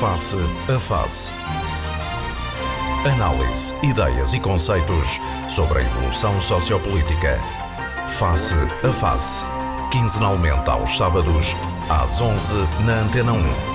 Face a Face. Análise, ideias e conceitos sobre a evolução sociopolítica. Face a Face. Quinzenalmente aos sábados, às 11 na Antena 1.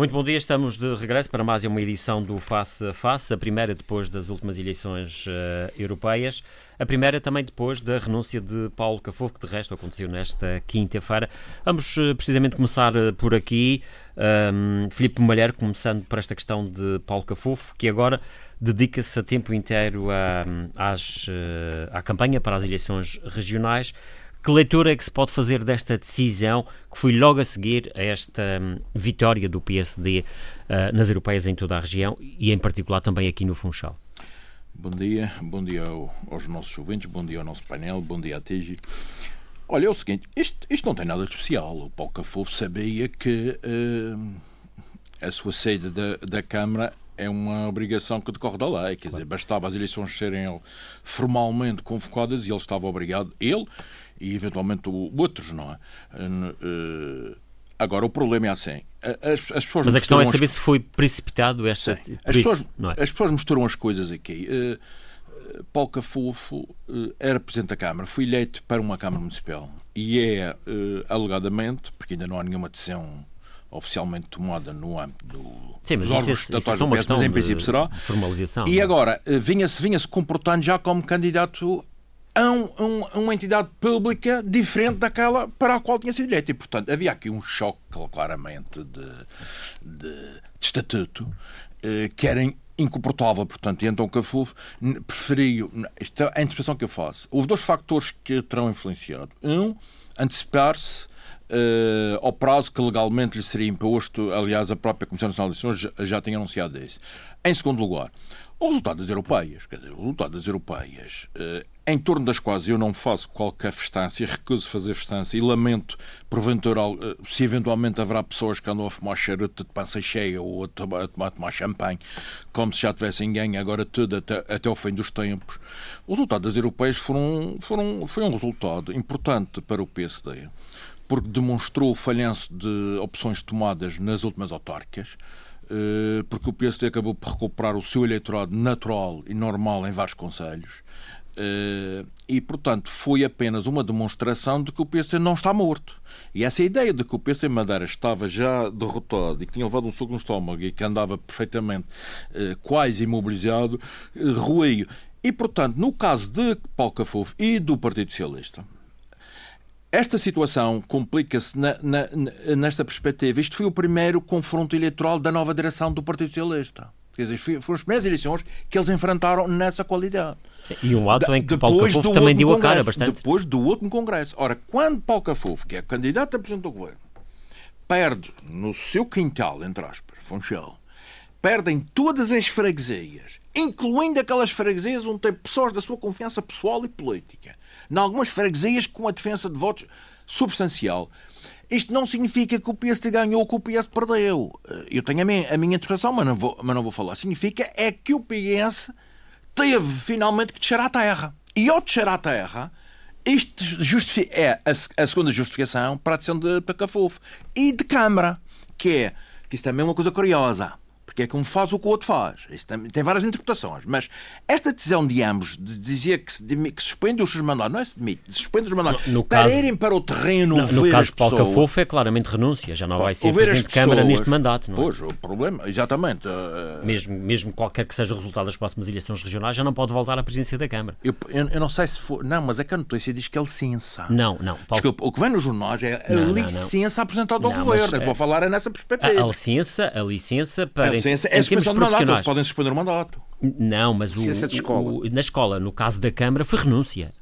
Muito bom dia, estamos de regresso para mais uma edição do Face a Face, a primeira depois das últimas eleições uh, europeias, a primeira também depois da renúncia de Paulo Cafofo, que de resto aconteceu nesta quinta-feira. Vamos uh, precisamente começar uh, por aqui, um, Filipe Malher, começando por esta questão de Paulo Cafofo, que agora dedica-se a tempo inteiro a, às, à campanha para as eleições regionais. Que leitura é que se pode fazer desta decisão que foi logo a seguir a esta um, vitória do PSD uh, nas europeias em toda a região e em particular também aqui no Funchal? Bom dia, bom dia ao, aos nossos ouvintes, bom dia ao nosso painel, bom dia a Tegi. Olha, é o seguinte, isto, isto não tem nada de especial. O Paulo Cafofo sabia que uh, a sua saída da, da Câmara é uma obrigação que decorre da lei. Quer dizer, bastava as eleições serem formalmente convocadas e ele estava obrigado, ele e eventualmente outros, não é? Eh, agora, o problema é assim. As, as pessoas Mas a questão é saber as... se foi precipitado esta. Sim, as, pessoas, é? as pessoas misturam as coisas aqui. Uh, Paulo Cafofo uh, era Presidente da Câmara, foi eleito para uma Câmara Municipal e é, uh, alegadamente, porque ainda não há nenhuma decisão oficialmente tomada no âmbito do, Sim, dos órgãos é estatutários do PS, mas em princípio será. Formalização. E não? É? agora, vinha-se vinha -se comportando já como candidato a um, um, uma entidade pública diferente daquela para a qual tinha sido eleito. E, portanto, havia aqui um choque, claramente, de, de, de estatuto, eh, que era incomportável, portanto, e então o Cafuf preferiu, esta é a interpretação que eu faço, houve dois fatores que terão influenciado. Um, antecipar-se uh, ao prazo que legalmente lhe seria imposto, aliás, a própria Comissão Nacional de Eleições já, já tinha anunciado isso. Em segundo lugar, o resultado das europeias, quer dizer, o resultado das europeias, uh, em torno das quais eu não faço qualquer festança, recuso fazer festança e lamento, porventura, uh, se eventualmente haverá pessoas que andam a fumar charuto de pança cheia ou a tomar, a tomar champanhe, como se já tivessem ganho agora tudo até, até o fim dos tempos. O resultado das europeias foram, foram, foi um resultado importante para o PSD, porque demonstrou o falhanço de opções tomadas nas últimas autárquicas, eh, porque o PSD acabou por recuperar o seu eleitorado natural e normal em vários conselhos. Eh, e, portanto, foi apenas uma demonstração de que o PSD não está morto. E essa ideia de que o PSD Madeira estava já derrotado e que tinha levado um soco no estômago e que andava perfeitamente eh, quase imobilizado, ruiu. E, portanto, no caso de Paulo Cafofo e do Partido Socialista, esta situação complica-se nesta perspectiva. Isto foi o primeiro confronto eleitoral da nova direção do Partido Socialista. Quer dizer, foram as primeiras eleições que eles enfrentaram nessa qualidade. Sim, e um ato em que Paulo Cafofo também deu a cara bastante. Depois do último Congresso. Ora, quando Paulo Cafofo, que é candidato a presidente do governo, perde no seu quintal, entre aspas, Funchal, perdem todas as freguesias, incluindo aquelas freguesias onde tem pessoas da sua confiança pessoal e política em algumas freguesias com a defesa de votos substancial. Isto não significa que o PS ganhou ou que o PS perdeu. Eh, eu tenho a minha, a minha interpretação, mas não, vou, mas não vou falar. Significa é que o PS teve finalmente que descer à terra. E ao descer à terra, isto é a, a, segunda justificação para a decisão de Pacafofo. E de Câmara, que é, que isso também é uma coisa curiosa porque é que um faz o que o outro faz. Isso tem, tem várias interpretações. Mas esta decisão de ambos de dizer que se, que se suspende os seus mandatos, não é se demite, se suspende os mandatos no, no para caso, irem para o terreno no, no caso de Paulo Cafofo é claramente renúncia, já não vai ser Presidente de Câmara neste mandato. Não é? Pois, o problema, exatamente. Uh, mesmo, mesmo qualquer que seja o resultado das próximas eleições regionais, já não pode voltar à presidência da Câmara. Eu, eu, eu não sei se for. Não, mas é que a notícia diz que é licença. Não, não. Paulo... Desculpa, o que vem nos jornais é a não, licença não, apresentada ao governo. Eu vou falar é nessa perspectiva. A, a licença, a licença para. A licença é a suspensão de mandato, eles podem suspender o mandato. Não, mas o, escola. O, na escola, no caso da Câmara, foi renúncia.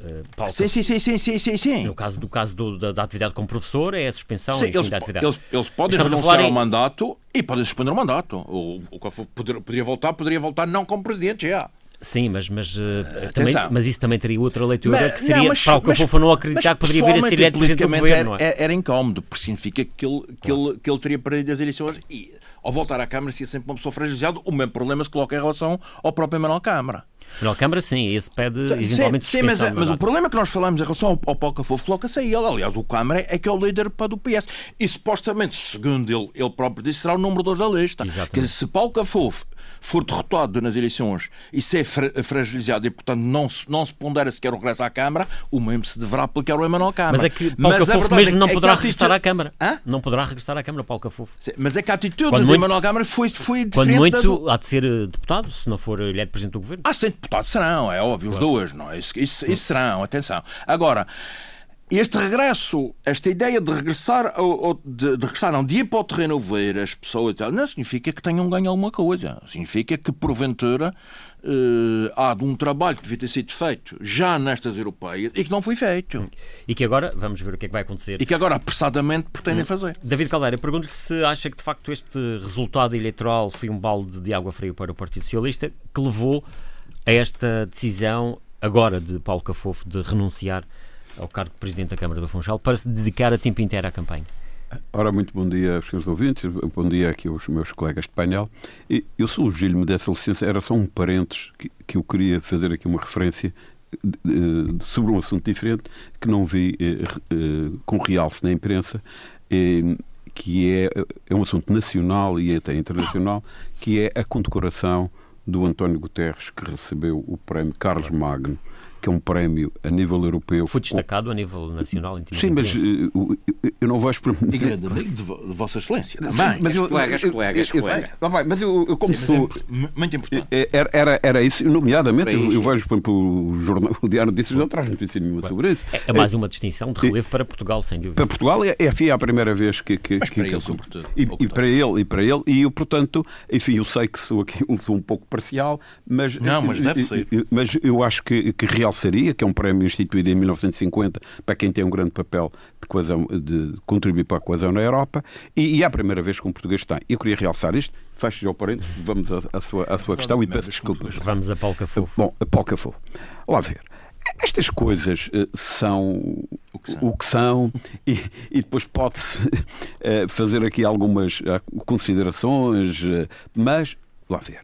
Uh, sim, sim, sim, sim, sim, sim, sim. No caso, do caso do, da, da, atividade como professor, é a suspensão sim, eles, da atividade. Eles, eles podem Estamos renunciar ao em... mandato e podem suspender o mandato. O, o, poderia, poderia voltar, poderia voltar não como presidente já. Sim, mas, mas, uh, também, mas isso também teria outra leitura mas, que seria não, mas, para o não acreditar que poderia vir a ser eleito presidente do governo. Era, era incómodo, porque significa que ele, que, ele, que ele teria perdido as eleições e ao voltar à Câmara, se é sempre uma pessoa fragilizada, o mesmo problema se coloca em relação ao próprio Manuel Câmara. Na Câmara, sim, esse pede eventualmente sim, sim mas, mas o problema que nós falamos em relação ao, ao Paulo Cafofo coloca-se aí ele. Aliás, o Câmara é que é o líder para do PS. E supostamente, segundo ele, ele próprio disse, será o número 2 da lista. Exatamente. Quer dizer, se Paulo Cafofo for derrotado nas eleições e ser fragilizado e, portanto, não se, não se pondera sequer o regresso à Câmara, o mesmo se deverá aplicar ao Emanuel Câmara. Mas é que Paulo mas Cafofo mesmo é não é poderá regressar à Câmara. Hã? Não poderá regressar à Câmara, Paulo Cafofo. Sim, mas é que a atitude Quando de. Emanuel Câmara foi, foi diferente. Quando muito, do... há de ser eh, deputado, se não for ele é Presidente do Governo. Ah, sim, deputado serão, é óbvio, claro. os dois, não é? Isso, isso, isso serão, atenção. Agora, este regresso, esta ideia de regressar, ou, de, de regressar, não, de ir para o terreno ver as pessoas, não significa que tenham ganho alguma coisa. Significa que, porventura, eh, há de um trabalho que devia ter sido feito já nestas europeias e que não foi feito. E que agora, vamos ver o que é que vai acontecer. E que agora, apressadamente, pretendem hum. fazer. David Caldeira, pergunto-lhe se acha que, de facto, este resultado eleitoral foi um balde de água fria para o Partido Socialista que levou a esta decisão, agora, de Paulo Cafofo, de renunciar ao cargo de Presidente da Câmara do Funchal para se dedicar a tempo inteiro à campanha. Ora, muito bom dia aos senhores ouvintes, bom dia aqui aos meus colegas de painel. Eu sou o Gilme dessa licença, era só um parênteses que, que eu queria fazer aqui uma referência sobre um assunto diferente que não vi eh, eh, com realce na imprensa, eh, que é, é um assunto nacional e até internacional, que é a condecoração do António Guterres, que recebeu o prémio Carlos Magno que é um prémio a nível europeu. Foi destacado a nível nacional. Sim, mas uh, eu não vejo. E grande amigo de, Vossa Excelência também. mas eu, colegas, eu, colegas, eu, colegas. mas eu, eu como Sim, sou. É muito importante. Eh, era, era, era isso, nomeadamente, eu, eu vejo, por exemplo, o, jornal, o Diário Notícias não traz notícia nenhuma sobre isso. É, é mais uma distinção de relevo para Portugal, sem dúvida. Para Portugal é, é a primeira vez que. que, mas que, para que, ele, sobretudo. E, e, para ele, e para ele, e eu, portanto, enfim, eu sei que sou aqui sou um pouco parcial, mas. Não, mas deve ser. Mas eu acho que, que que é um prémio instituído em 1950 para quem tem um grande papel de, coesão, de contribuir para a coesão na Europa e, e é a primeira vez que um português tem. Eu queria realçar isto, fecho já o parente, vamos à, sua, à sua questão e peço desculpas. Vamos a Paulo Cafofo. Bom, a Paulo Cafofo. Lá ver. Estas coisas uh, são o que são, o que são e, e, depois pode-se uh, fazer aqui algumas uh, considerações, mas, lá ver,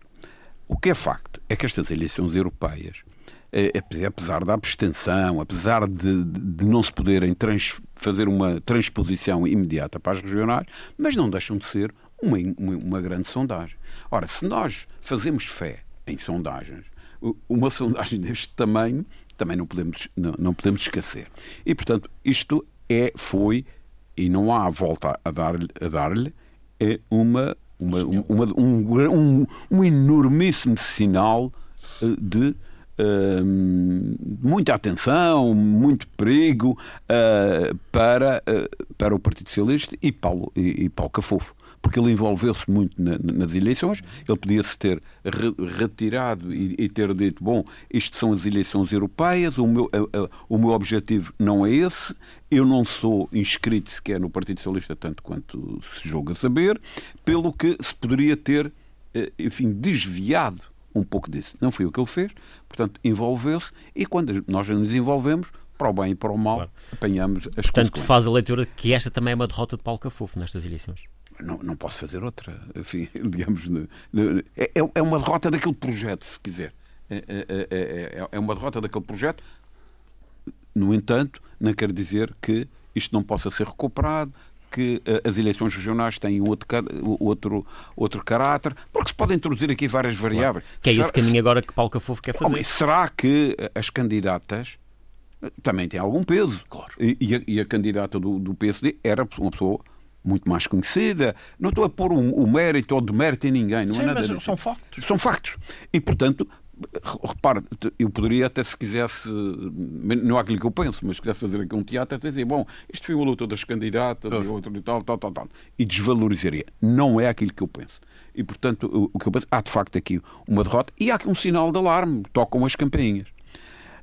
o que é facto é que estas eleições europeias apesar da abstenção, apesar de, de não se poderem trans, fazer uma transposição imediata para as regionais, mas não deixam de ser uma, uma, grande sondagem. Ora, se nós fazemos fé em sondagens, uma sondagem deste tamanho também não podemos, não, não podemos esquecer. E, portanto, isto é, foi, e não há volta a dar-lhe, a dar-lhe é uma, uma, uma, um, um, um enormíssimo sinal eh, de muita atenção, muito perigo uh, para, uh, para o Partido Socialista e Paulo, e, e Paulo Cafofo. Porque ele envolveu-se muito na, nas eleições, ele podia-se ter re, retirado e, e, ter dito: bom, isto são as eleições europeias, o meu, o meu objetivo não é esse, eu não sou inscrito sequer no Partido Socialista, tanto quanto se julga saber, pelo que se poderia ter, eh, enfim, desviado um pouco disso. Não foi o que ele fez, portanto, envolveu-se e quando nós nos envolvemos, para o bem e para o mal, claro. apanhamos as Portanto, faz a leitura que esta também é uma derrota de Paulo Cafofo nestas eleições. Não, não posso fazer outra. Enfim, digamos, é, é, é uma derrota daquele projeto, se quiser. É, é, é, é uma derrota daquele projeto. No entanto, não quer dizer que isto não possa ser recuperado, que uh, as eleições regionais têm outro, outro, outro caráter, porque se podem introduzir aqui várias variáveis. Claro. Que é esse caminho agora que Paulo Cafofo quer fazer. será que eh, as candidatas eh, também têm algum peso? Claro. E, e, a, e a, candidata do, do, PSD era uma pessoa muito mais conhecida. Não estou a pôr o um, um mérito ou demérito em ninguém. Não Sim, é nada mas são factos. São factos. E, portanto, repare, eu poderia até se quisesse, não é aquilo que eu penso, mas se quisesse fazer aqui um teatro, até dizer, bom, isto foi uma luta das candidatas e outra e tal, tal, tal, tal, e desvalorizaria. Não é aquilo que eu penso. E, portanto, o que eu penso, há de facto aqui uma derrota e há aqui um sinal de alarme, tocam as campainhas.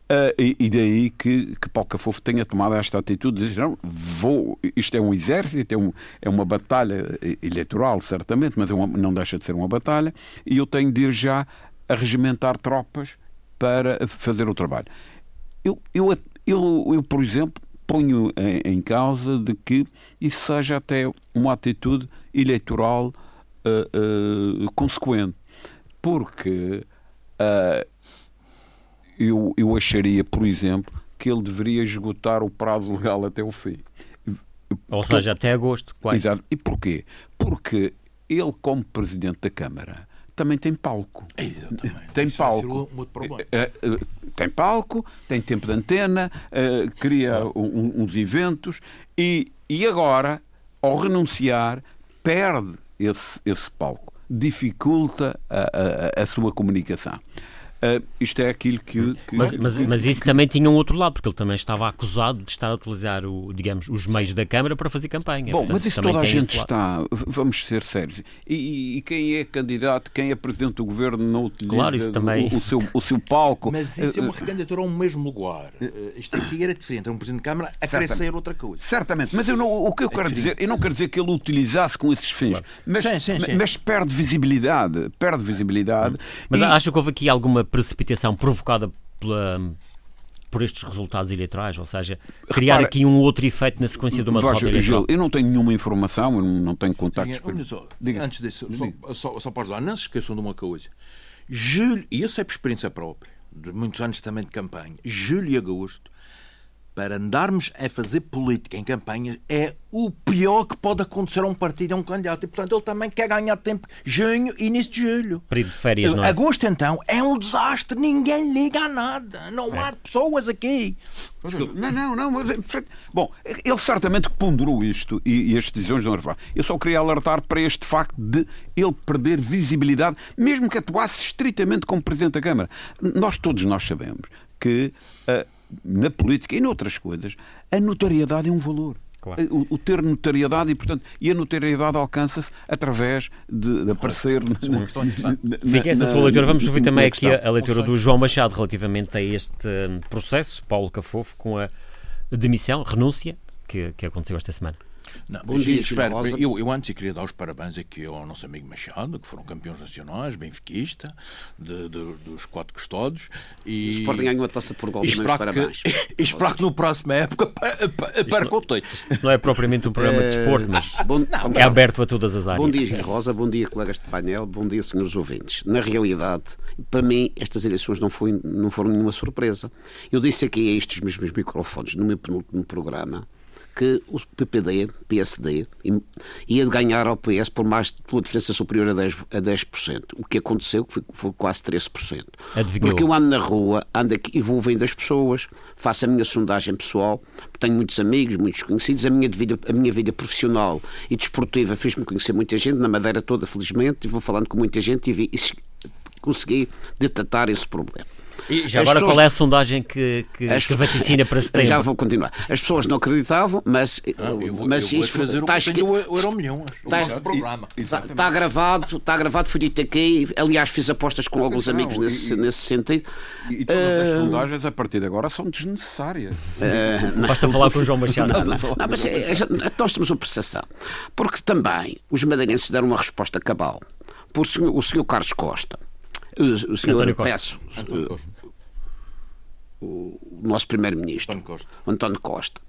Uh, e, e, daí que, que Paulo Cafofo tenha tomado esta atitude de dizer, não, vou, isto é um exército, é, um, é uma batalha eleitoral, certamente, mas é uma, não deixa de ser uma batalha, e eu tenho de ir já a regimentar tropas para fazer o trabalho. Eu, eu, eu, eu por exemplo, ponho em, em, causa de que isso seja até uma atitude eleitoral uh, uh, consequente. Porque uh, eu, eu acharia, por exemplo, que ele deveria esgotar o prazo legal até o fim. Ou seja, até agosto, quase. Exato. E porquê? Porque ele, como Presidente da Câmara, também tem palco. Exatamente. Tem Isso palco. Um outro problema. Eh, eh, tem palco, tem tempo de antena, eh, cria um- uns eventos e, e agora, ao renunciar, perde esse, esse palco, dificulta a, a- a sua comunicação. Eh, isto é aquilo que. que- Mas, mas, mas isso também tinha um outro lado, porque ele também estava acusado de estar a utilizar o, digamos, os meios da Câmara para fazer campanha. Bom, Portanto, mas isso toda a gente está. Vamos ser sérios. E, e quem é candidato, quem é presidente do governo, não utiliza Claro, isso também. o, o seu, o seu palco. Mas isso é uma Eh, recandidatura ao mesmo lugar. Isto aqui era diferente. Era um Presidente de Câmara a crescer outra coisa. Certamente, mas eu não- o que eu quero dizer, eu não quero dizer que ele utilizasse com esses fins, mas, Sim, sim, sim. mas perde visibilidade, perde visibilidade. Mas e- acha que houve aqui alguma precipitação provocada pela- por estes resultados eleitorais? Ou seja, criar Repara- aqui um outro efeito na sequência de uma Veja, derrota eleitoral? Gil, eu não tenho nenhuma informação, eu não tenho contactos. Olha só, Diga. Antes disso, só, só, só para ajudar, não se esqueçam de uma coisa. Julho, e isso é por experiência própria, de muitos anos também de campanha, julho e agosto, para andarmos a fazer política em campanhas, é o pior que pode acontecer a um partido, a um candidato. E, portanto, ele também quer ganhar tempo junho e início de julho. Período de férias, não é? Agosto, então, é um desastre. Ninguém liga a nada. Não É. há pessoas aqui. Não, não, não. mas é perfeito. Bom, ele certamente ponderou isto e, e as decisões não eram Eu só queria alertar para este facto de ele perder visibilidade, mesmo que atuasse estritamente como Presidente da Câmara. Nós todos nós sabemos que ah, na política e noutras coisas a notoriedade é um valor. Claro. O, o ter notariedade e, portanto, e a notariedade alcança-se através de, de aparecer. na- na- Fica essa sua leitura. Vamos ouvir também aqui a, a leitura do João Machado relativamente a este hum, processo, Paulo Cafofo, com a demissão, renúncia, que, que aconteceu esta semana. Não, Bom dia, Rosa. eu, eu antes queria dar os parabéns aqui ao nosso amigo Machado, que foram campeões nacionais, benfiquista, de, de- dos quatro custódios. E, O Sporting ganhou a taça de Portugal e também, os esperar parabéns. que, e esperar que no próximo época pa- pa- perca o teito. Isto não é propriamente um programa de desporto, mas Bom, é aberto a todas as áreas. Bom dia, Gil Rosa, bom dia, colegas de painel, bom dia, senhores ouvintes. Na realidade, para mim, estas eleições não, foi, não foram nenhuma surpresa. Eu disse aqui a estes mesmos microfones, no meu penúltimo programa, que o PPD, PSD, ia ganhar ao PS por mais pela diferença superior a 10%. A 10%. O que aconteceu foi, foi quase 13%. Adivinhou. Porque eu ando na rua, ando aqui e vou vendo as pessoas, faço a minha sondagem pessoal, tenho muitos amigos, muitos conhecidos, a minha vida, a minha vida profissional e desportiva fez-me conhecer muita gente, na Madeira toda, felizmente, e vou falando com muita gente e, vi, e consegui detectar esse problema. E já As agora, pessoas- qual é a sondagem que, que, As- que vaticina para setembro? Já vou continuar. As pessoas não acreditavam, mas, Eu vou, mas eu vou isso trazer o está que escrito- o Euro Milhões. Tá- O programa. Está, está gravado, está gravado, foi dito aqui. Aliás, fiz apostas com alguns Atenção, amigos nesse, e- nesse sentido. E, e todas as Eh, sondagens a partir de agora são desnecessárias. Basta falar com o João Machado. Não, não, não, mas é- nós temos uma percepção. Porque também os madeirenses deram uma resposta cabal. Por o senhor Carlos Costa, o, o senhor, António Costa. peço, António Costa. o nosso primeiro-ministro, António Costa. António Costa,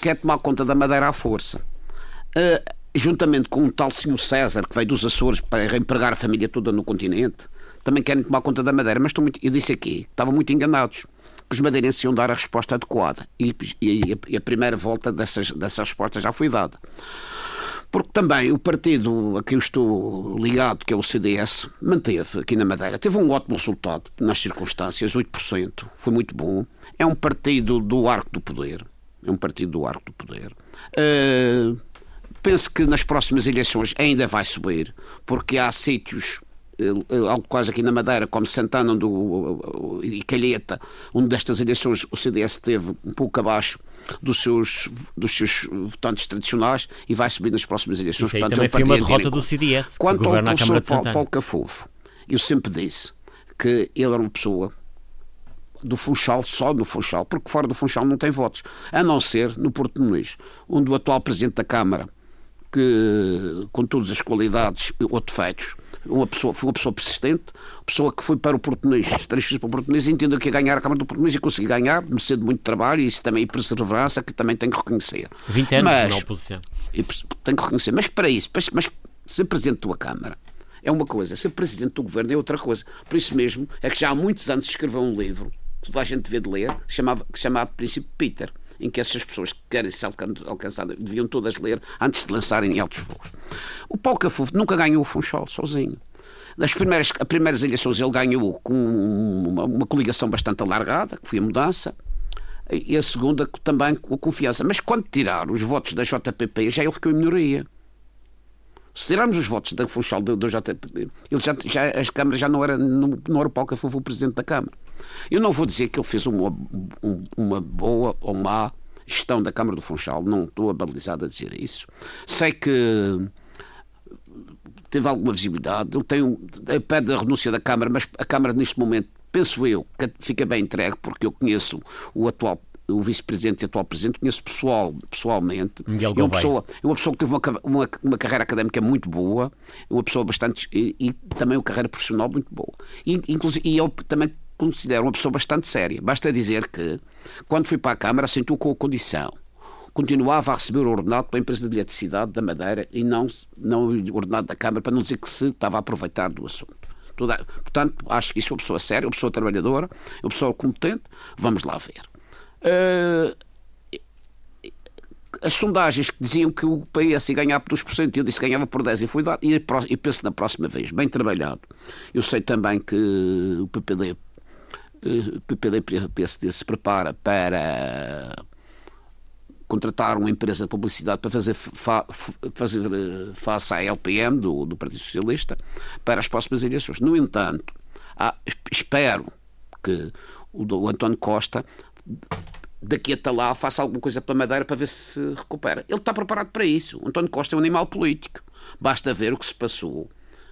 quer tomar conta da Madeira à força. Ah, juntamente com um tal senhor César, que veio dos Açores para reempregar a família toda no continente, também querem tomar conta da Madeira. Mas estou muito, eu disse aqui, estavam muito enganados. Que os madeirenses iam dar a resposta adequada. E, e- e a primeira volta dessas, dessa resposta já foi dada. Porque também o partido a que eu estou ligado, que é o CDS, manteve aqui na Madeira. Teve um ótimo resultado nas circunstâncias, 8%. Foi muito bom. É um partido do arco do poder. É um partido do arco do poder. Eh, penso que nas próximas eleições ainda vai subir, porque há sítios algo quase aqui na Madeira, como Santana do, e Calheta, onde destas eleições o CDS esteve um pouco abaixo dos seus, dos seus votantes tradicionais e vai subir nas próximas eleições. Isso aí Portanto, também é um foi uma derrota do CDS, Quanto ao professor Paulo. Paulo Cafofo, eu sempre disse que ele era uma pessoa do Funchal, só no Funchal, porque fora do Funchal não tem votos, a não ser no Porto Muniz, onde o atual Presidente da Câmara, que com todas as qualidades ou defeitos, uma pessoa, foi uma pessoa persistente, pessoa que foi para o Porto Muniz, transferiu para o e entendeu que ia ganhar a Câmara do Porto Muniz e conseguiu ganhar, mercê de muito trabalho e isso também é perseverança que também tenho que reconhecer. 20 anos Mas- na oposição. e tenho que reconhecer, mas para isso, mas, mas ser Presidente da Câmara é uma coisa, ser Presidente do Governo é outra coisa. Por isso mesmo é que já há muitos anos escreveu um livro toda a gente devia de ler, que, chamava, que chamava de Princípio Peter, em que essas pessoas que querem ser alcançadas deviam todas ler antes de lançarem em altos voos. O Paulo Cafufo nunca ganhou o Funchal sozinho. Das primeiras, as primeiras eleições ele ganhou com uma, uma coligação bastante alargada, que foi a mudança, e a segunda também com a confiança. Mas quando tirar os votos da JPP, já ele ficou em minoria. Se tirarmos os votos da Funchal do, do JPP, ele já, já, as câmaras já não era, não, não era o Paulo Cafufo o presidente da Câmara. Eu não vou dizer que ele fez uma, uma boa ou má gestão da Câmara do Funchal, não estou abalizado a dizer isso. Sei que teve alguma visibilidade, ele tem um, pede a renúncia da Câmara, mas a Câmara neste momento, penso eu, que fica bem entregue, porque eu conheço o atual o vice-presidente e atual presidente, conheço pessoal, pessoalmente. Miguel é uma pessoa, é uma pessoa que teve uma, uma, uma, carreira académica muito boa, é uma pessoa bastante. e, e também uma carreira profissional muito boa. E, inclusive, e eu também considero uma pessoa bastante séria. Basta dizer que, quando fui para a Câmara, assentou com a condição. Continuava a receber o ordenado pela empresa de eletricidade da Madeira e não, não o ordenado da Câmara, para não dizer que se estava a aproveitar do assunto. Portanto, acho que isso é uma pessoa séria, uma pessoa trabalhadora, uma pessoa competente. Vamos lá ver. Uh, as sondagens que diziam que o PS ia ganhar por 2%, eu disse que ganhava por 10% e fui dar, e penso na próxima vez, bem trabalhado. Eu sei também que o PPD PPD e PSD se prepara para contratar uma empresa de publicidade para fazer, fa, fazer eh, face à LPM do, do Partido Socialista para as próximas eleições. No entanto, há, espero que o, o António Costa daqui até lá faça alguma coisa pela Madeira para ver se recupera. Ele está preparado para isso. O António Costa é um animal político. Basta ver o que se passou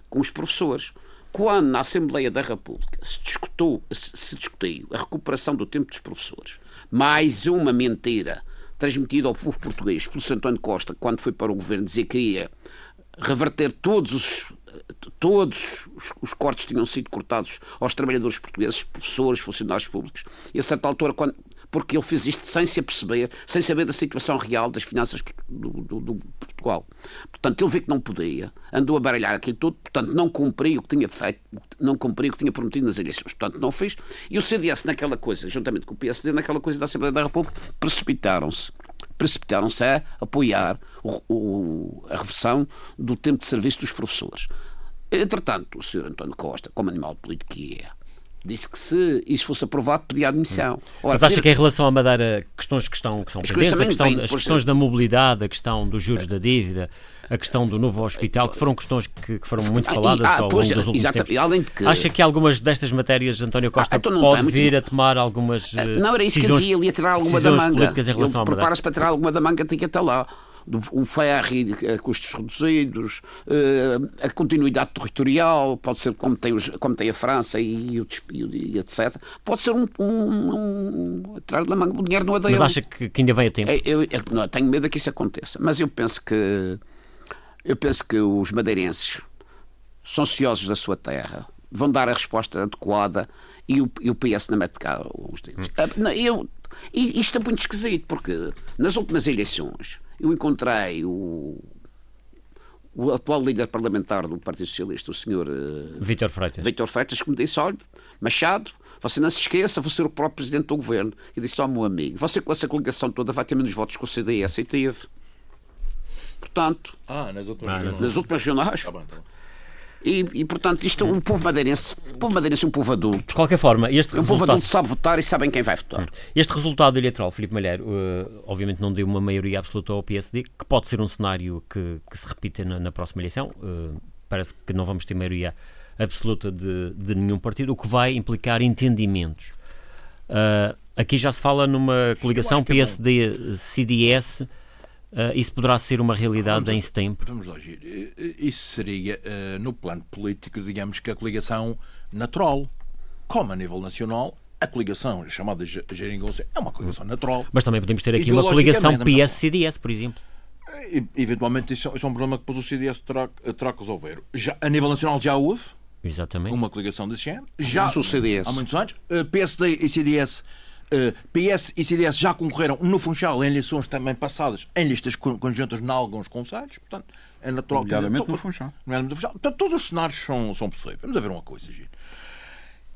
com os professores quando na Assembleia da República se discutiu, se discutiu a recuperação do tempo dos professores, mais uma mentira transmitida ao povo português pelo Sr. António Costa, quando foi para o governo dizer que ia reverter todos os todos os, os, cortes tinham sido cortados aos trabalhadores portugueses, professores, funcionários públicos. E a certa altura, quando, porque ele fez isto sem se aperceber, sem saber da situação real das finanças do, do, do Portugal. Portanto, ele viu que não podia, andou a baralhar aquilo tudo, portanto, não cumpriu o que tinha feito, não cumpriu o que tinha prometido nas eleições, portanto, não fez. E o CDS, naquela coisa, juntamente com o PSD, naquela coisa da Assembleia da República, precipitaram-se precipitaram-se a apoiar o, o, a reversão do tempo de serviço dos professores. Entretanto, o Sr. António Costa, como animal político que é, disse que se isso fosse aprovado pedia admissão. Ora, Mas acha pedir... que em relação à Madeira, questões que estão que são as pendentes, questão, vem, as questões da mobilidade, a questão dos juros da dívida, a questão do novo hospital, que foram questões que, que foram muito faladas ah, ao longo dos últimos tempos. Além de que... Acha que algumas destas matérias António Costa ah, então pode vir a tomar algumas ah, Não, era isso que dizia, ele ia tirar alguma da manga. Políticas em relação Ele prepara-se para tirar alguma da manga, tem que até lá um ferry a custos reduzidos, eh, a continuidade territorial, pode ser como tem, os, como tem a França e, e, etc. Pode ser um, um, um o dinheiro não é Mas acha que, que ainda vem a tempo? É, eu, eu, não, tenho medo que isso aconteça, mas eu penso que eu penso que os madeirenses são ciosos da sua terra, vão dar a resposta adequada e o, e o PS não mete cá os dedos. Hum. Ah, eu, isto é muito esquisito, porque nas últimas eleições eu encontrei o, o atual líder parlamentar do Partido Socialista, o senhor uh, Vítor Freitas. Vítor Freitas, que me disse: olha, Machado, você não se esqueça, vou ser o próprio presidente do governo. E disse: ó, oh, meu amigo, você com essa coligação toda vai ter menos votos que o CDS e teve. Portanto, ah, nas últimas, ah, nas últimas regionais. Tá bem, tá bem. E, e, portanto, isto, o povo madeirense, o povo madeirense é um povo adulto. De qualquer forma, este resultado... O povo adulto sabe votar e sabem quem vai votar. Este resultado eleitoral, Filipe Malheiro, uh, obviamente não deu uma maioria absoluta ao PSD, que pode ser um cenário que, que se repita na, na próxima eleição. Uh, parece que não vamos ter maioria absoluta de, de nenhum partido, o que vai implicar entendimentos. Uh, aqui já se fala numa coligação PSD-CDS. Uh, isso poderá ser uma realidade vamos, em setembro? Vamos lá, Giro. Eh, eh, isso seria, uh, no plano político, digamos que a coligação natural. Como a nível nacional, a coligação chamada Geringonça é uma coligação natural. Mas também podemos ter aqui uma coligação PS-CDS, por exemplo. E, eventualmente, isso, isso, é um problema que depois o CDS terá, terá que resolver. Já, a nível nacional já houve Exatamente. uma coligação desse género. Já o CDS. há muitos anos. Uh, PSD e CDS Uh, PS e CDS já concorreram no Funchal em eleições também passadas em listas conjuntas em alguns conselhos, portanto é natural que. no Funchal. no Funchal. Portanto, todos os cenários são, são possíveis. Vamos a ver uma coisa, Giro.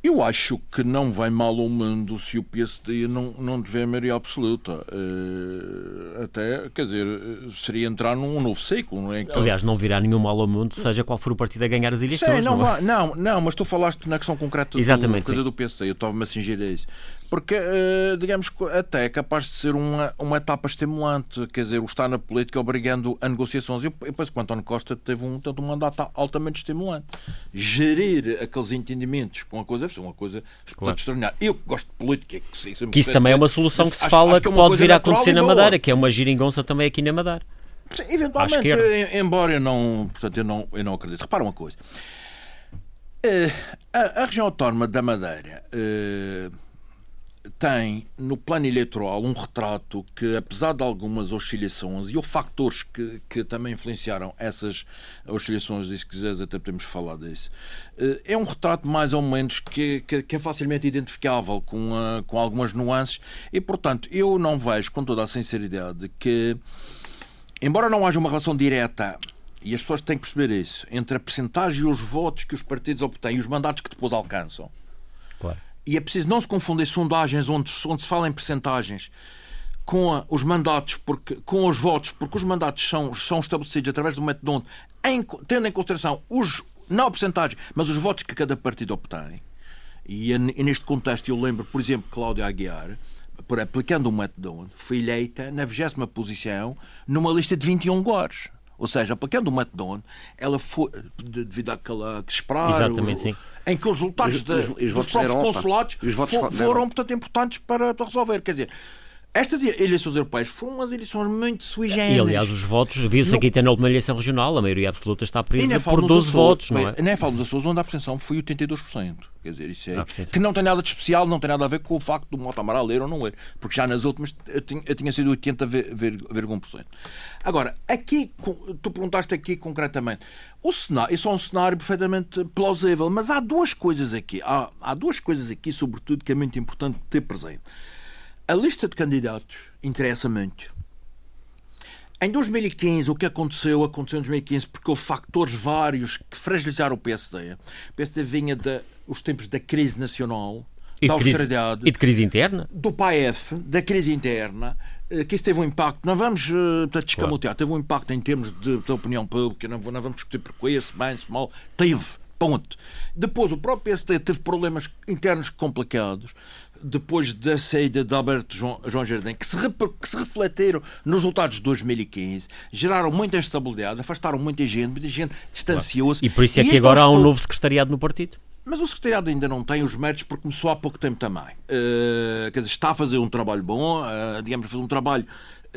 Eu acho que não vai mal ao mundo se o PSD não, não tiver maioria absoluta. Uh, até, quer dizer, seria entrar num novo ciclo. Não é? Aliás, não virá nenhum mal ao mundo, seja qual for o partido a ganhar as eleições. Sim, não, não, vai, não, não, mas tu falaste na questão concreta Exatamente, do, do PSD. Eu estava-me a cingir a isso. Porque, uh, digamos, até é capaz de ser uma, uma etapa estimulante. Quer dizer, o estar na política obrigando a negociações. Eu penso que o António Costa teve um, tanto um mandato altamente estimulante. Gerir aqueles entendimentos com a coisa é uma coisa claro. extraordinária. Eu que gosto de política, que, que isso também é uma solução que se fala acho que, é que pode vir a acontecer na Madeira, que é uma giringonça também aqui na Madeira. Sim, eventualmente, embora eu não, portanto, eu não, eu não acredito. Repara uma coisa. Uh, a, a, região autónoma da Madeira uh, tem no plano eleitoral um retrato que, apesar de algumas oscilações e ou factores que, que também influenciaram essas oscilações, e se quiseres até podemos falar disso, eh, é um retrato mais ou menos que, que, que é facilmente identificável com, uh, com algumas nuances e, portanto, eu não vejo com toda a sinceridade que, embora não haja uma relação direta e as pessoas têm que perceber isso, entre a percentagem e os votos que os partidos obtêm e os mandatos que depois alcançam. Claro e é preciso não se confundir sondagens onde, onde se fala em percentagens com a, os mandatos, porque, com os votos, porque os mandatos são, são estabelecidos através do método onde, em, tendo em consideração os, não a percentagem, mas os votos que cada partido obtém. E, e neste contexto eu lembro, por exemplo, Cláudia Aguiar, por aplicando o método onde, foi eleita na 20 posição numa lista de 21 lugares. Ou seja, aplicando o Macdon, ela foi, devido àquela que esperar, Exatamente, sim. Em que os resultados os, de, os, os dos próprios consulados foram, foram, portanto, importantes para, para resolver. Quer dizer, estas eleições europeias foram umas eleições muito sui generis. E, aliás, os votos, viu-se aqui até na última eleição regional, a maioria absoluta está presa por 12 Açores, votos, não é? Nem falo nos Açores, onde a abstenção foi 82%. Quer dizer, isso é... Que não tem nada de especial, não tem nada a ver com o facto do Mota Amaral ler ou não ler. Porque já nas últimas eu tinha, eu tinha sido 80,1%. Agora, aqui, tu perguntaste aqui concretamente, o cenário, isso é um cenário perfeitamente plausível, mas há duas coisas aqui, há, há duas coisas aqui, sobretudo, que é muito importante ter presente. A lista de candidatos interessa muito. Em 2015, o que aconteceu, aconteceu em 2015 porque houve factores vários que fragilizaram o PSD. O PSD vinha dos tempos da crise nacional, e da austeridade. E de crise interna? Do PAEF, da crise interna, eh, que isso teve um impacto. Não vamos uh, descamotear, claro. teve um impacto em termos de, de opinião pública, não, não vamos discutir porquê, se bem, se mal. Teve. Ponto. Depois, o próprio PSD teve problemas internos complicados depois da saída de Alberto João, João Jardim, que se, que se refletiram nos resultados de 2015, geraram muita instabilidade, afastaram muita gente, muita gente distanciou-se. E por isso é que agora há um novo secretariado no partido. Mas o secretariado ainda não tem os méritos porque começou há pouco tempo também. Uh, quer dizer, está a fazer um trabalho bom, uh, digamos, fazer um trabalho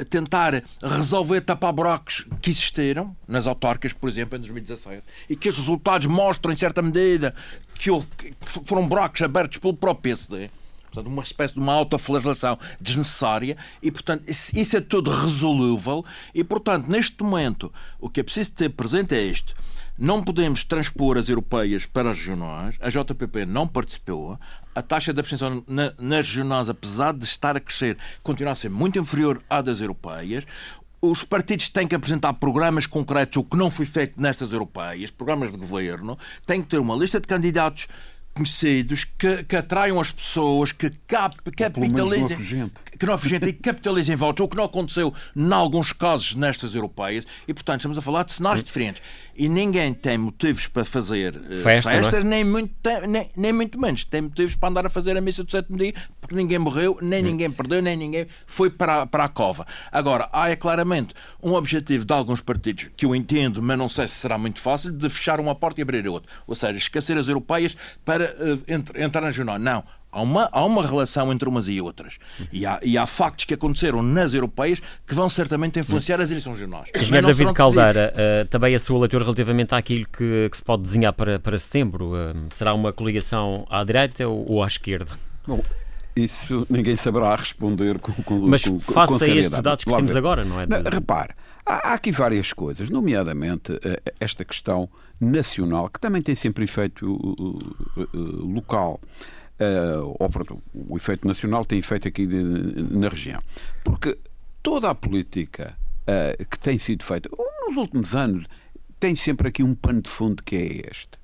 tentar resolver tapar buracos que existiram nas autárquicas, por exemplo, em 2017, e que os resultados mostram, em certa medida, que, que foram buracos abertos pelo próprio PSD. Portanto, uma espécie de uma autoflagelação desnecessária e, portanto, isso é tudo resolúvel e, portanto, neste momento, o que é preciso ter presente é isto. Não podemos transpor as europeias para as regionais. A JPP não participou. A taxa de abstenção nas regionais, apesar de estar a crescer, continua a ser muito inferior à das europeias os partidos têm que apresentar programas concretos, o que não foi feito nestas europeias, programas de governo, têm que ter uma lista de candidatos conhecidos que, que atraiam as pessoas, que cap, capitalizem. Que não afugente e capitalizem votos, o que não aconteceu em alguns casos nestas europeias. E, portanto, estamos a falar de cenários diferentes. E ninguém tem motivos para fazer uh, Festa, é? festas, é? nem, muito, nem, nem muito menos. Tem motivos para andar a fazer a missa do sétimo dia, porque ninguém morreu, nem hum. ninguém perdeu, nem ninguém foi para, para a cova. Agora, há é claramente um objetivo de alguns partidos, que eu entendo, mas não sei se será muito fácil, de fechar uma porta e abrir outra. Ou seja, esquecer as europeias para uh, entrar na jornal. Não. Há uma, há uma relação entre umas e outras. E há, e há factos que aconteceram nas europeias que vão certamente influenciar as eleições regionais. Engenheiro David Caldeira, uh, também a sua leitura relativamente àquilo que, que se pode desenhar para, para setembro, uh, será uma coligação à direita ou, ou à esquerda? Bom, isso ninguém saberá responder com, com Mas com, face a estes dados que temos agora, não é? Não, repare, há, há aqui várias coisas, nomeadamente uh, esta questão nacional, que também tem sempre efeito local uh, ou, o efeito nacional tem efeito aqui de, na região. Porque toda a política uh, que tem sido feita nos últimos anos tem sempre aqui um pano de fundo que é este.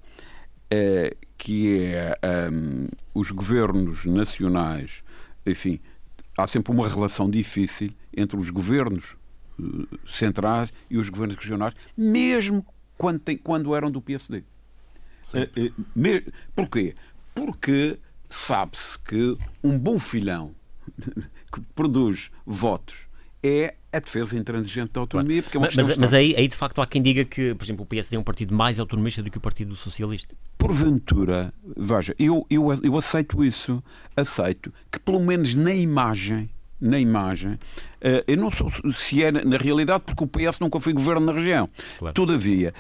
é, que é um, os governos nacionais, enfim, há sempre uma relação difícil entre os governos uh, centrais e os governos regionais, mesmo quando, tem, quando eram do PSD. Uh, uh, me, porquê? Porque sabe-se que um bom filhão que produz votos é a defesa intransigente da autonomia. Porque é uma mas, mas aí, aí, de facto, há quem diga que, por exemplo, o PSD é um partido mais autonomista do que o Partido Socialista. Porventura, veja, eu, eu, eu aceito isso, aceito que, pelo menos na imagem, na imagem. Eh, eu não sei se é na realidade, porque o PS nunca foi governo na região. Claro. Todavia,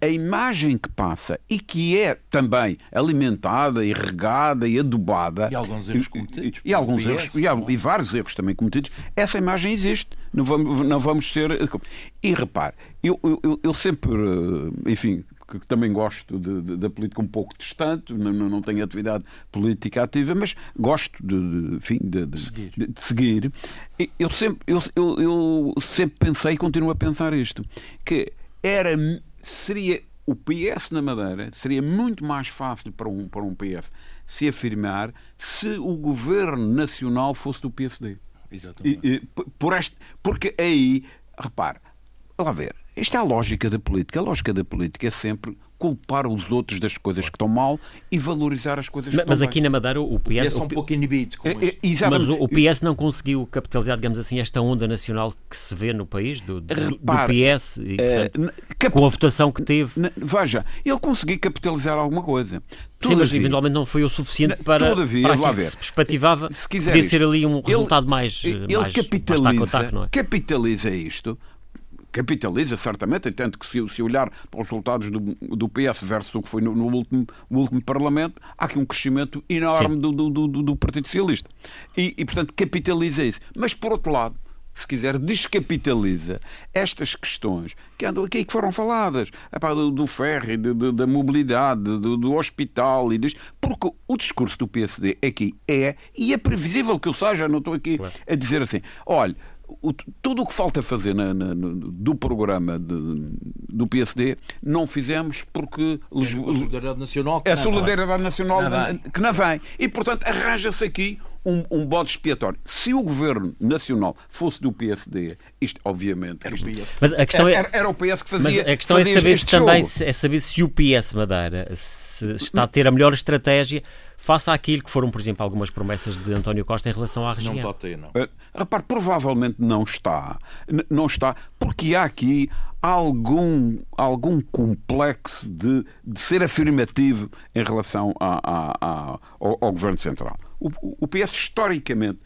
a imagem que passa e que é também alimentada e regada e adubada. E alguns erros cometidos. E, alguns erros, e, e, vários erros também cometidos. Essa imagem existe. Não vamos, não vamos ser. E repare, eu, eu, eu sempre, eh, enfim, que também gosto da política um pouco distante, não, não tenho atividade política ativa, mas gosto de, de, enfim, de, de seguir. de, seguir. Eu sempre, eu, eu, eu sempre pensei e continuo a pensar isto, que era, seria o PS na Madeira, seria muito mais fácil para um, para um PS se afirmar se o governo nacional fosse do PSD. Exatamente. E, e, por este, porque aí, repare, lá ver, isto é a lógica da política. A lógica da política é sempre culpar os outros das coisas que estão mal e valorizar as coisas mas, que estão Mas aqui bem. na Madeira o PS... É só um pouco inibido com é, é, Mas o, o, PS não conseguiu capitalizar, digamos assim, esta onda nacional que se vê no país, do, do, Repare, do PS, e, portanto, cap... com a votação que teve. Veja, ele conseguiu capitalizar alguma coisa. Sim, mas eventualmente não foi o suficiente para, todavia, para aquilo que se perspectivava se quiser podia ser ali um resultado ele, mais, ele mais, capitaliza, mais taco, não é? capitaliza isto capitaliza certamente, tanto que se, se, olhar para os resultados do, do PS versus o que foi no, no último, último Parlamento, há aqui um crescimento enorme do, do, do, do, Partido Socialista. E, e, portanto, capitaliza isso. Mas, por outro lado, se quiser, descapitaliza estas questões que andam aqui que foram faladas epá, do, do ferro, do, da mobilidade, do, do, hospital e disto, porque o discurso do PSD aqui é, e é previsível que eu seja, não estou aqui claro. a dizer assim, olha, o, tudo o que falta fazer na, na, no, do programa de, do PSD não fizemos porque é a solidariedade nacional é a solidariedade nacional que não vem e portanto arranja-se aqui um, um bode expiatório. Se o governo nacional fosse do PSD, isto obviamente era o PS. Mas a questão é, era, era o PS que fazia. Mas a questão é saber se também é saber se o PS Madeira se está a ter a melhor estratégia face àquilo que foram, por exemplo, algumas promessas de António Costa em relação à região. Não está a ter, não. Uh, repare, provavelmente não está. não está, porque há aqui algum, algum complexo de, de ser afirmativo em relação a, a, a, ao, ao, Governo Central. O, o PS, historicamente,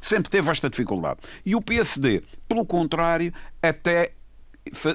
sempre teve esta dificuldade. E o PSD, pelo contrário, até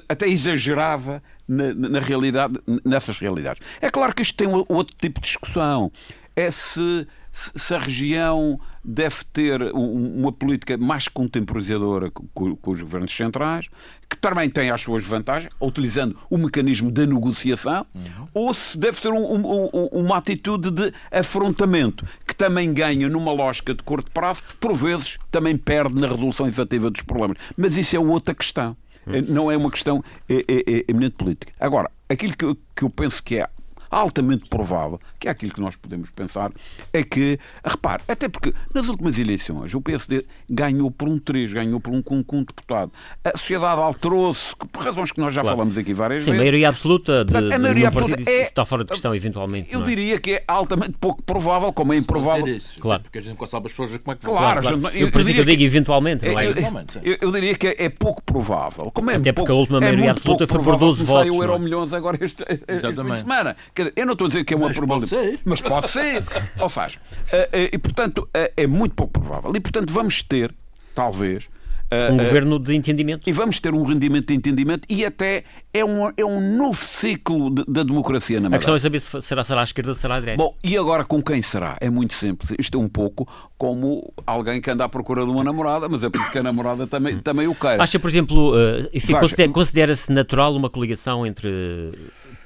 até exagerava na, na, realidade, nessas realidades. É claro que isto tem outro tipo de discussão. É se, se a região deve ter uma política mais contemporizadora com, com, os governos centrais, que também tem as suas vantagens, utilizando o mecanismo da negociação, uhum. ou se deve ser um, um, uma atitude de afrontamento, que também ganha numa lógica de curto prazo, por vezes também perde na resolução efetiva dos problemas. Mas isso é outra questão. É, não é uma questão é, é, é eminente política. Agora, aquilo que eu penso que é altamente provável, que é aquilo que nós podemos pensar, é que, repare, até porque nas últimas eleições o PSD ganhou por um 3, ganhou por um, um, um deputado. A sociedade alterou-se por razões que nós já claro. falamos aqui várias Sim, vezes. a maioria absoluta de, a maioria absoluta é, está fora de questão, eventualmente. Eu é? diria que é altamente pouco provável, como é improvável. Isso, claro. Porque a gente não sabe as pessoas como é que Claro, claro, claro. Eu, eu, eu, digo eventualmente, não é, eu, eu, eu, diria que é pouco provável. Como é Até pouco, porque a última maioria é absoluta foi por 12 votos. Saiu o Euro Milhões agora este, este fim de semana. Eu não estou a dizer que é uma probabilidade. Pode ser. Mas pode ser. Ou seja, eh, eh, e portanto eh, é muito pouco provável. E portanto vamos ter, talvez, um uh, governo de entendimento. E vamos ter um rendimento de entendimento e até é um, é um novo ciclo da de, democracia na Madeira. A questão é saber se será, será à esquerda ou será à direita. Bom, e agora com quem será? É muito simples. Isto é um pouco como alguém que anda à procura de uma namorada, mas é por isso que a namorada também, também o quer. Acha, por exemplo, uh, considera-se natural uma coligação entre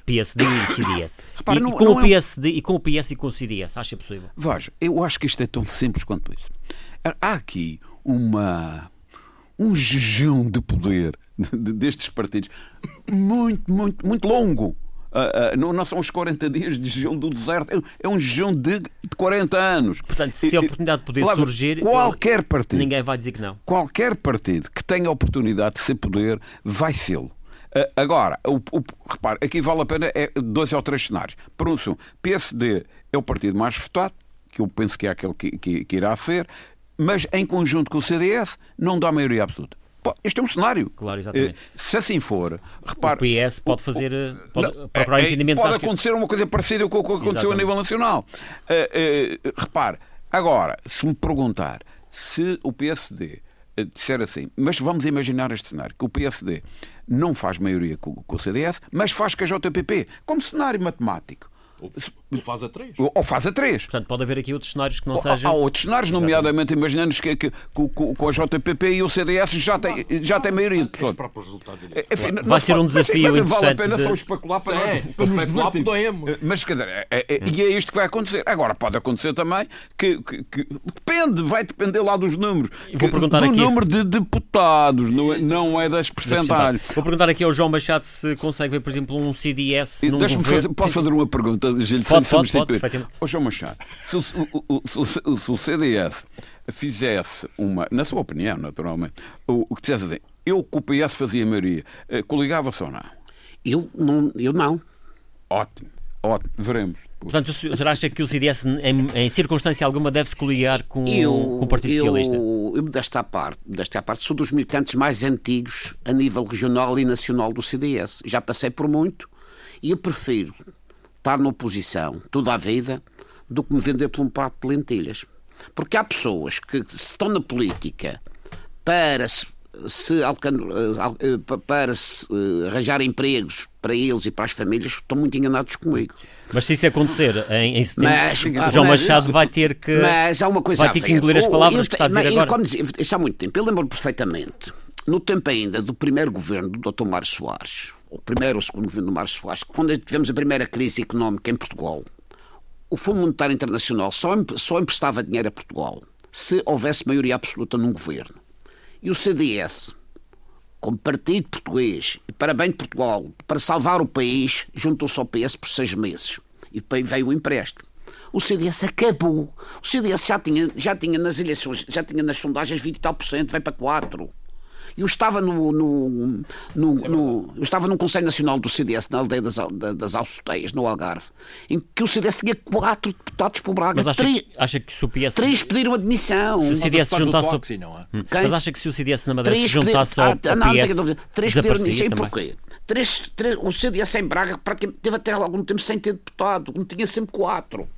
PSD e CDS. Repara, e, não, com não o PSD, é... e com o PS e com o CDS, acha possível? Veja, eu acho que isto é tão simples quanto isso. Há aqui uma um jejum de poder destes partidos muito, muito, muito longo. uh, uh, não, não, são os 40 dias de jejum do deserto, é, é um jejum de, de 40 anos. Portanto, se a oportunidade de poder lá, surgir, qualquer partido, ninguém vai dizer que não. Qualquer partido que tenha a oportunidade de ser poder vai ser. Uh, agora, o, o, repare, aqui vale a pena é dois ou três cenários. Por um, PSD é o partido mais votado, que eu penso que é aquele que, que, que irá ser, mas em conjunto com o CDS não dá maioria absoluta. Este é um cenário. Claro, exatamente. Eh, se assim for, repare. O PS pode fazer. Eh, pode não, procurar é, entendimento. Pode acontecer que... uma coisa parecida com o que aconteceu exatamente. a nível nacional. Uh, uh, repare, agora, se me perguntar se o PSD disser assim, mas vamos imaginar este cenário, que o PSD não faz maioria com, com o CDS, mas faz com a JPP, como cenário matemático. Ou faz a 3. Ou faz a 3. Portanto, pode haver aqui outros cenários que não sejam. Há outros cenários, Exatamente. nomeadamente imaginando que, que, que, com a JPP e o CDS já tem, já tem maioria. Os próprios resultados Enfim, Vai ser um desafio mas, mas vale a pena de... só especular para, é, para, para especular podemos. Mas quer dizer, é, é, é, e é isto que vai acontecer. Agora, pode acontecer também que, que, que depende, vai depender lá dos números. Vou perguntar do aqui... número de deputados, não é, não é das percentagens. Vou perguntar aqui ao João Machado se consegue ver, por exemplo, um CDS. Deixa-me fazer, posso fazer uma pergunta, Gil, pode, pode, substituir. Ô João Machado, se o, o, o, se o CDS fizesse uma, na sua opinião, naturalmente, o, o que dissesse assim, eu que o PS fazia maioria, eh, coligava-se ou não? Eu não. Eu não. Ótimo, ótimo, veremos. Portanto, o senhor acha que o CDS, em, em circunstância alguma, deve-se coligar com, eu, com o Partido eu, Socialista? Eu, desta parte, desta parte, sou dos militantes mais antigos a nível regional e nacional do CDS. Já passei por muito e eu prefiro estar na oposição toda a vida do que me vender por um prato de lentilhas. Porque há pessoas que estão na política para se, se eh, eh, para se eh, arranjar empregos para eles e para as famílias, estão muito enganados comigo. Mas se isso acontecer em, em setembro, mas, João mas, Machado vai ter que, mas há uma coisa vai ter que engolir as palavras eu, que está a dizer agora. Como dizia, isso há muito tempo, eu lembro perfeitamente, no tempo ainda do primeiro governo do Dr. Mário Soares, o primeiro ou segundo governo do Mário Soares, quando tivemos a primeira crise económica em Portugal, o Fundo Monetário Internacional só, só emprestava dinheiro a Portugal se houvesse maioria absoluta num governo. E o CDS, como partido português, e para bem de Portugal, para salvar o país, juntou-se ao PS por seis meses. E veio o empréstimo. O CDS acabou. O CDS já tinha, já tinha nas eleições, já tinha nas sondagens 20 e tal por cento, veio para 4. Eu estava no, no, no, no, eu estava num Conselho Nacional do CDS na aldeia das, das Alcoteias, no Algarve, em que o CDS tinha quatro deputados por Braga. Mas acha, três, acha que se o PS... Três pediram admissão. Se o CDS se juntasse... Ao... Hum. Mas acha que se o CDS na Madeira três se juntasse ao, ah, não, PS... Três pediram admissão. Porquê? Três, três, o CDS em Braga teve até algum tempo sem ter deputado. Não tinha sempre quatro.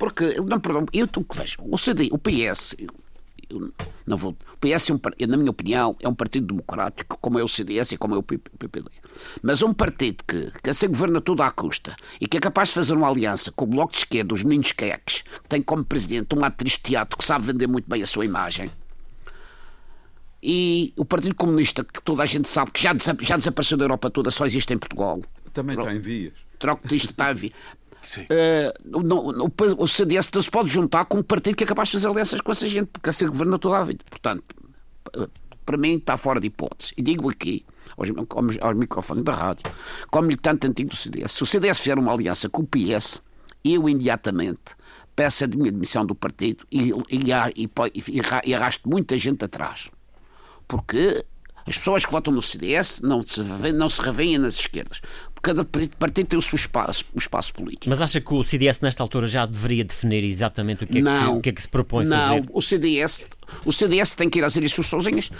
Porque, não, perdão, eu o que vejo, o CD, o PS, não vou. O PS, é um, na minha opinião, é um partido democrático, como é o CDS e como é o PPD. Mas é um partido que quer ser governa tudo à custa e que é capaz de fazer uma aliança com o Bloco de Esquerda, os meninos queques, que tem como presidente um atriz de teatro que sabe vender muito bem a sua imagem. E o Partido Comunista, que toda a gente sabe que já, já desapareceu da Europa toda, só existe em Portugal. Também está em vias. Troco disto, está em vias. Uh, não, o CDS não se pode juntar com um partido que é capaz de fazer alianças com essa gente, porque assim governa toda a vida. Portanto, para mim está fora de hipótese. E digo aqui, aos, aos microfones da rádio, como militante antigo do CDS, se o CDS fizer uma aliança com o PS, eu imediatamente peço a minha demissão do partido e, e, e, e, arrasto muita gente atrás. Porque as pessoas que votam no CDS não se, não se revêem nas esquerdas cada partido tem o seu espaço, o espaço político. Mas acha que o CDS, nesta altura, já deveria definir exatamente o que é, não, que, o que, é que se propõe não, fazer? Não, o CDS, o CDS tem que ir às eleições sozinhas.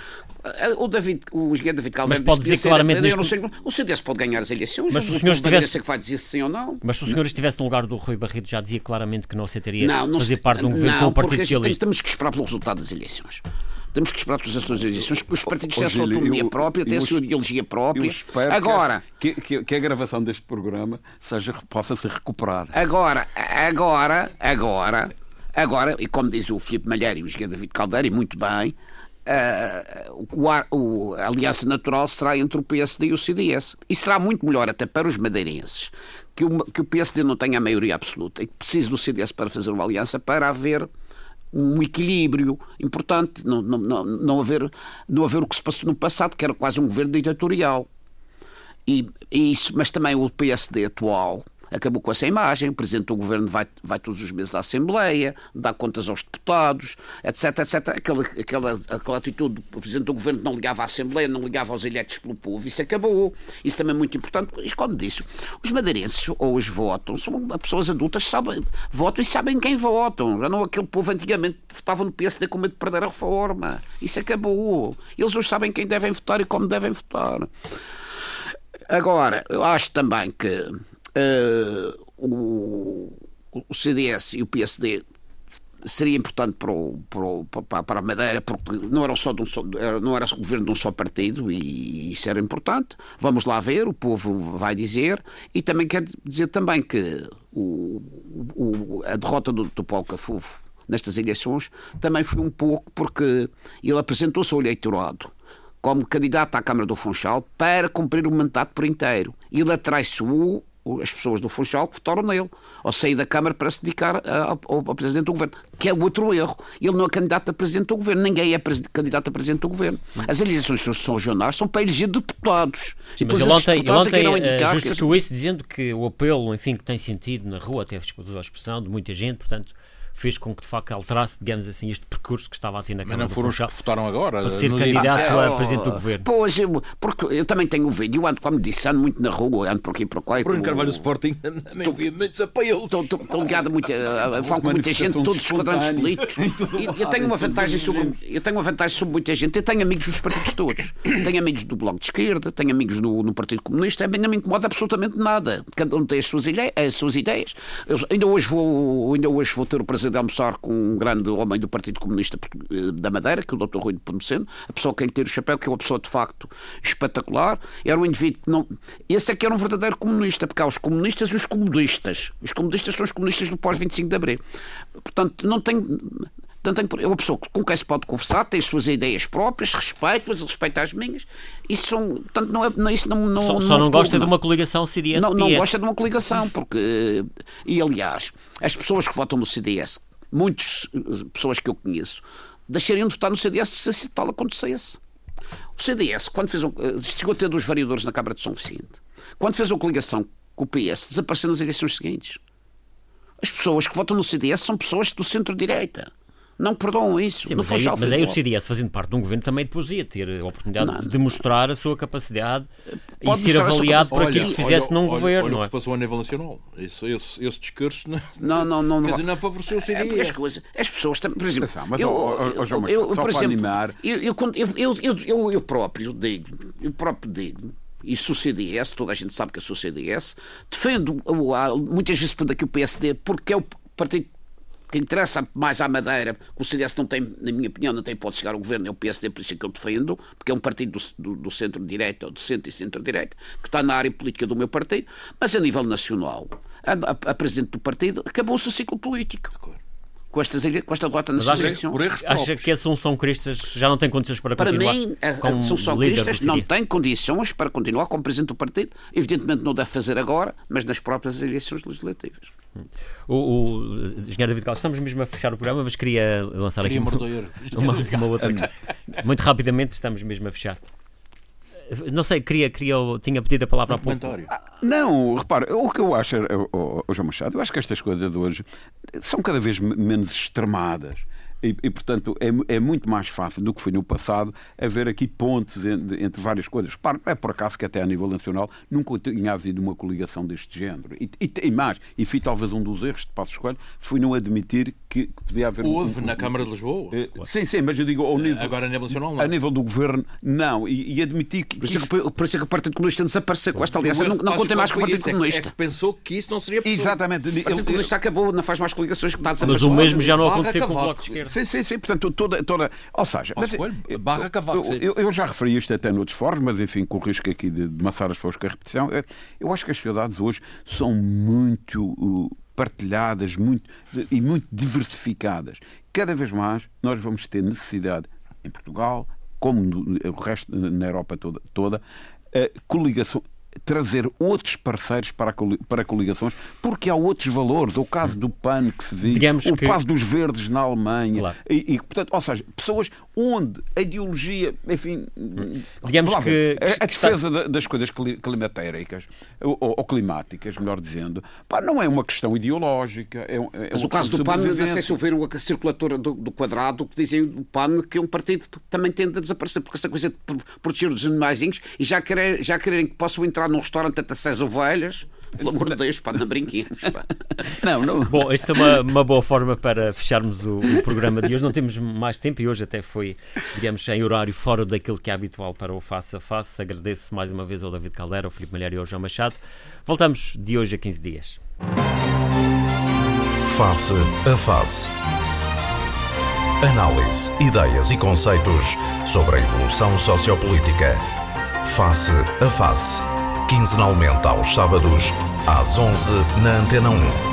O David, o engenheiro David Caldeira mas pode dizer claramente neste... sei, o CDS pode ganhar as eleições, mas se o senhor estivesse... que vai dizer sim ou não. Mas se o senhor estivesse no lugar do Rui Barreto, já dizia claramente que não aceitaria não, não fazer se... parte de um governo não, com o Partido Socialista. Temos que esperar pelo resultado das eleições. Temos que esperar pelas suas eleições, porque os partidos têm a sua autonomia eu, própria, têm a sua ideologia própria. Agora. Que, que, que, a gravação deste programa seja, possa ser recuperada. Agora, agora, agora, agora, e como diz o Filipe Malheiro e o José David Caldeira, e muito bem, Uh, o, o, a aliança natural será entre o PSD e o CDS. E será muito melhor até para os madeirenses que o, que o PSD não tenha a maioria absoluta e que precise do CDS para fazer uma aliança para haver um equilíbrio importante, não, não, não, não, haver, não haver o que se passou no passado, que era quase um governo ditatorial. E, e isso, mas também o PSD atual acabou com essa imagem. O Presidente do Governo vai, vai todos os meses à Assembleia, dá contas aos deputados, etc, etc. Aquela, aquela, aquela atitude do Presidente do Governo não ligava à Assembleia, não ligava aos eleitos pelo povo, isso acabou. Isso também é muito importante. Isso, como disse, os madeirenses hoje votam, são pessoas adultas, sabem, votam e sabem quem votam. Já não aquele povo antigamente votava no PSD com medo de perder a reforma. Isso acabou. Eles hoje sabem quem devem votar e como devem votar. Agora, eu acho também que o, o CDS e o PSD seria importante para, o, para, para, a Madeira, porque não era, só de um só, não era o governo de um só partido e isso era importante. Vamos lá ver, o povo vai dizer. E também quero dizer também que o, o, a derrota do, do Paulo Cafufo nestas eleições também foi um pouco porque ele apresentou-se ao eleitorado como candidato à Câmara do Funchal para cumprir o mandato por inteiro. Ele atraiçoou as pessoas do Funchal que votaram nele, ou sair da Câmara para se dedicar ao, Presidente do Governo, que é outro erro. Ele não é candidato a Presidente do Governo, ninguém é candidato a Presidente do Governo. As eleições são regionais são para eleger deputados. Sim, mas ele ontem, ele ontem uh, justificou isso dizendo que o apelo, enfim, que tem sentido na rua, até a expressão de muita gente, portanto, fez com que de facto alterasse, digamos assim, este percurso que estava a ter na Câmara. Mas não foram os que votaram agora para ser candidato a presidente do governo. Pois, eu, porque eu também tenho o vídeo, ando, como disse, ando muito na rua, ando por aqui por lá. Bruno Carvalho Sporting também vi muitos apoios. Estou ligado muito, falo com muita gente, todos os quadrantes políticos. E, eu tenho uma vantagem sobre eu tenho uma vantagem sobre muita gente. Eu tenho amigos dos partidos todos. Tenho amigos do Bloco de Esquerda, tenho amigos no, no Partido Comunista, a mim não me incomoda absolutamente nada. Cada um tem as suas, ideias, as suas ideias. Eu, ainda, hoje vou, ainda hoje vou ter o prazer de almoçar com um grande homem do Partido Comunista eh, da Madeira, que é o Dr. Rui de Pomoceno, a pessoa que tem o chapéu, que é uma pessoa de facto espetacular. Era um indivíduo que não. Esse é que era um verdadeiro comunista, porque há os comunistas e os comodistas. Os comunistas são os comunistas do pós-25 de Abril. Portanto, não tem. Portanto, é uma pessoa com quem se pode conversar, tem as suas ideias próprias, respeito-as, respeito às minhas. Isso, são, portanto, não é, isso não, não, só, não, só não gosta de uma coligação CDS. Não, não gosta de uma coligação, porque. E aliás, as pessoas que votam no CDS, muitas eh, pessoas que eu conheço, deixariam de votar no CDS se tal acontecesse. O CDS, quando fez um, eh, chegou a ter dois variadores na Câmara de São Vicente, quando fez uma coligação com o PS, desapareceu nas eleições seguintes. As pessoas que votam no CDS são pessoas do centro-direita não perdoam isso. Sim, mas, aí, mas aí o CDS, fazendo parte de um governo, também depois ia ter a oportunidade não. de demonstrar a sua capacidade Pode e ser avaliado por aquilo que fizesse olha, num olha, governo. Olha o que se passou a nível nacional. Esse, esse, esse discurso não, não, não, não, não, não favoreceu o CDS. É, as, coisas, as pessoas também, por exemplo, mas, eu, João, eu, só por exemplo, animar... eu, eu, eu, eu, eu, eu próprio digo, eu próprio digo, e sou CDS, toda a gente sabe que eu sou CDS, defendo muitas vezes aqui o PSD porque é o partido que interessa mais à Madeira, o CDS não tem, na minha opinião, não tem pode chegar ao governo, é o PSD, por isso é que eu defendo, porque é um partido do, do, do centro-direita, ou do centro e centro-direita, que está na área política do meu partido, mas a nível nacional, a, a, a presidente do partido acabou-se o ciclo político. Com, estas, com esta derrota nas eleições. Acha que a Assunção Cristas já não tem condições para, para continuar? Para mim, a Assunção Cristas não tem condições para continuar como Presidente do Partido. Evidentemente não deve fazer agora, mas nas próprias eleições legislativas. O, o engenheiro David Carlos, estamos mesmo a fechar o programa, mas queria lançar queria aqui uma, uma, uma outra questão. Muito rapidamente, estamos mesmo a fechar. Não sei, queria, queria, tinha pedido a palavra há pouco. Ah, não, repara, o que eu acho, o, o João Machado, eu acho que estas coisas de hoje são cada vez menos extremadas. E, e, portanto, é, é, muito mais fácil do que foi no passado haver aqui pontes entre, entre várias coisas. É por acaso que até a nível nacional nunca tinha havido uma coligação deste género. E, e, e mais, e fui talvez um dos erros de Passos Coelho, foi não admitir que, que podia haver... Houve um, na Câmara de Lisboa. Uh, sim, sim, mas eu digo ao nível... Agora a nível nacional não. A nível do governo, não. E, e admitir que... Por isso, que, por isso que o Partido Comunista desapareceu com esta aliança. Não, não contem mais com o Partido Comunista. É que pensou que isso não seria possível. Exatamente. O Partido Comunista acabou, não faz mais coligações que está a Mas o mesmo já não aconteceu com o Bloco de Esquerda. Sim, sim, sim. Portanto, toda, toda. Ou seja, mas, barra cavaco, eu, eu, eu, já referi isto até noutros fóruns, mas enfim, com o risco aqui de, de maçar as pessoas com a repetição, eu acho que as sociedades hoje são muito uh, partilhadas muito, e muito diversificadas. Cada vez mais nós vamos ter necessidade, em Portugal, como no, resto na Europa toda, toda a coligação trazer outros parceiros para, para coligações, porque há outros valores. O caso do PAN que se viu, Digamos o que... caso dos verdes na Alemanha, claro. e, e, portanto, ou seja, pessoas onde a ideologia, enfim, digamos que, a, a defesa está... das coisas climatéricas ou, ou, climáticas, melhor dizendo, pá, não é uma questão ideológica. É, é Mas o caso do PAN, não sei se ouviram a circulatora do, do quadrado que dizem o PAN que é um partido que também tende a desaparecer, porque essa coisa de proteger os animaizinhos e já, querer, já quererem que possam entrar num restaurante até seis ovelhas. Pelo amor de Deus, pá, não brinquemos. Pá. Não, não. Bom, esta é uma, uma boa forma para fecharmos o, o, programa de hoje. Não temos mais tempo e hoje até foi, digamos, em horário fora daquilo que é habitual para o Face a Face. Agradeço mais uma vez ao David Caldeira, ao Filipe Malher e ao João Machado. Voltamos de hoje a 15 dias. Face a Face. Análise, ideias e conceitos sobre a evolução sociopolítica. Face a Face quinzenalmente aos sábados, às 11 na Antena 1.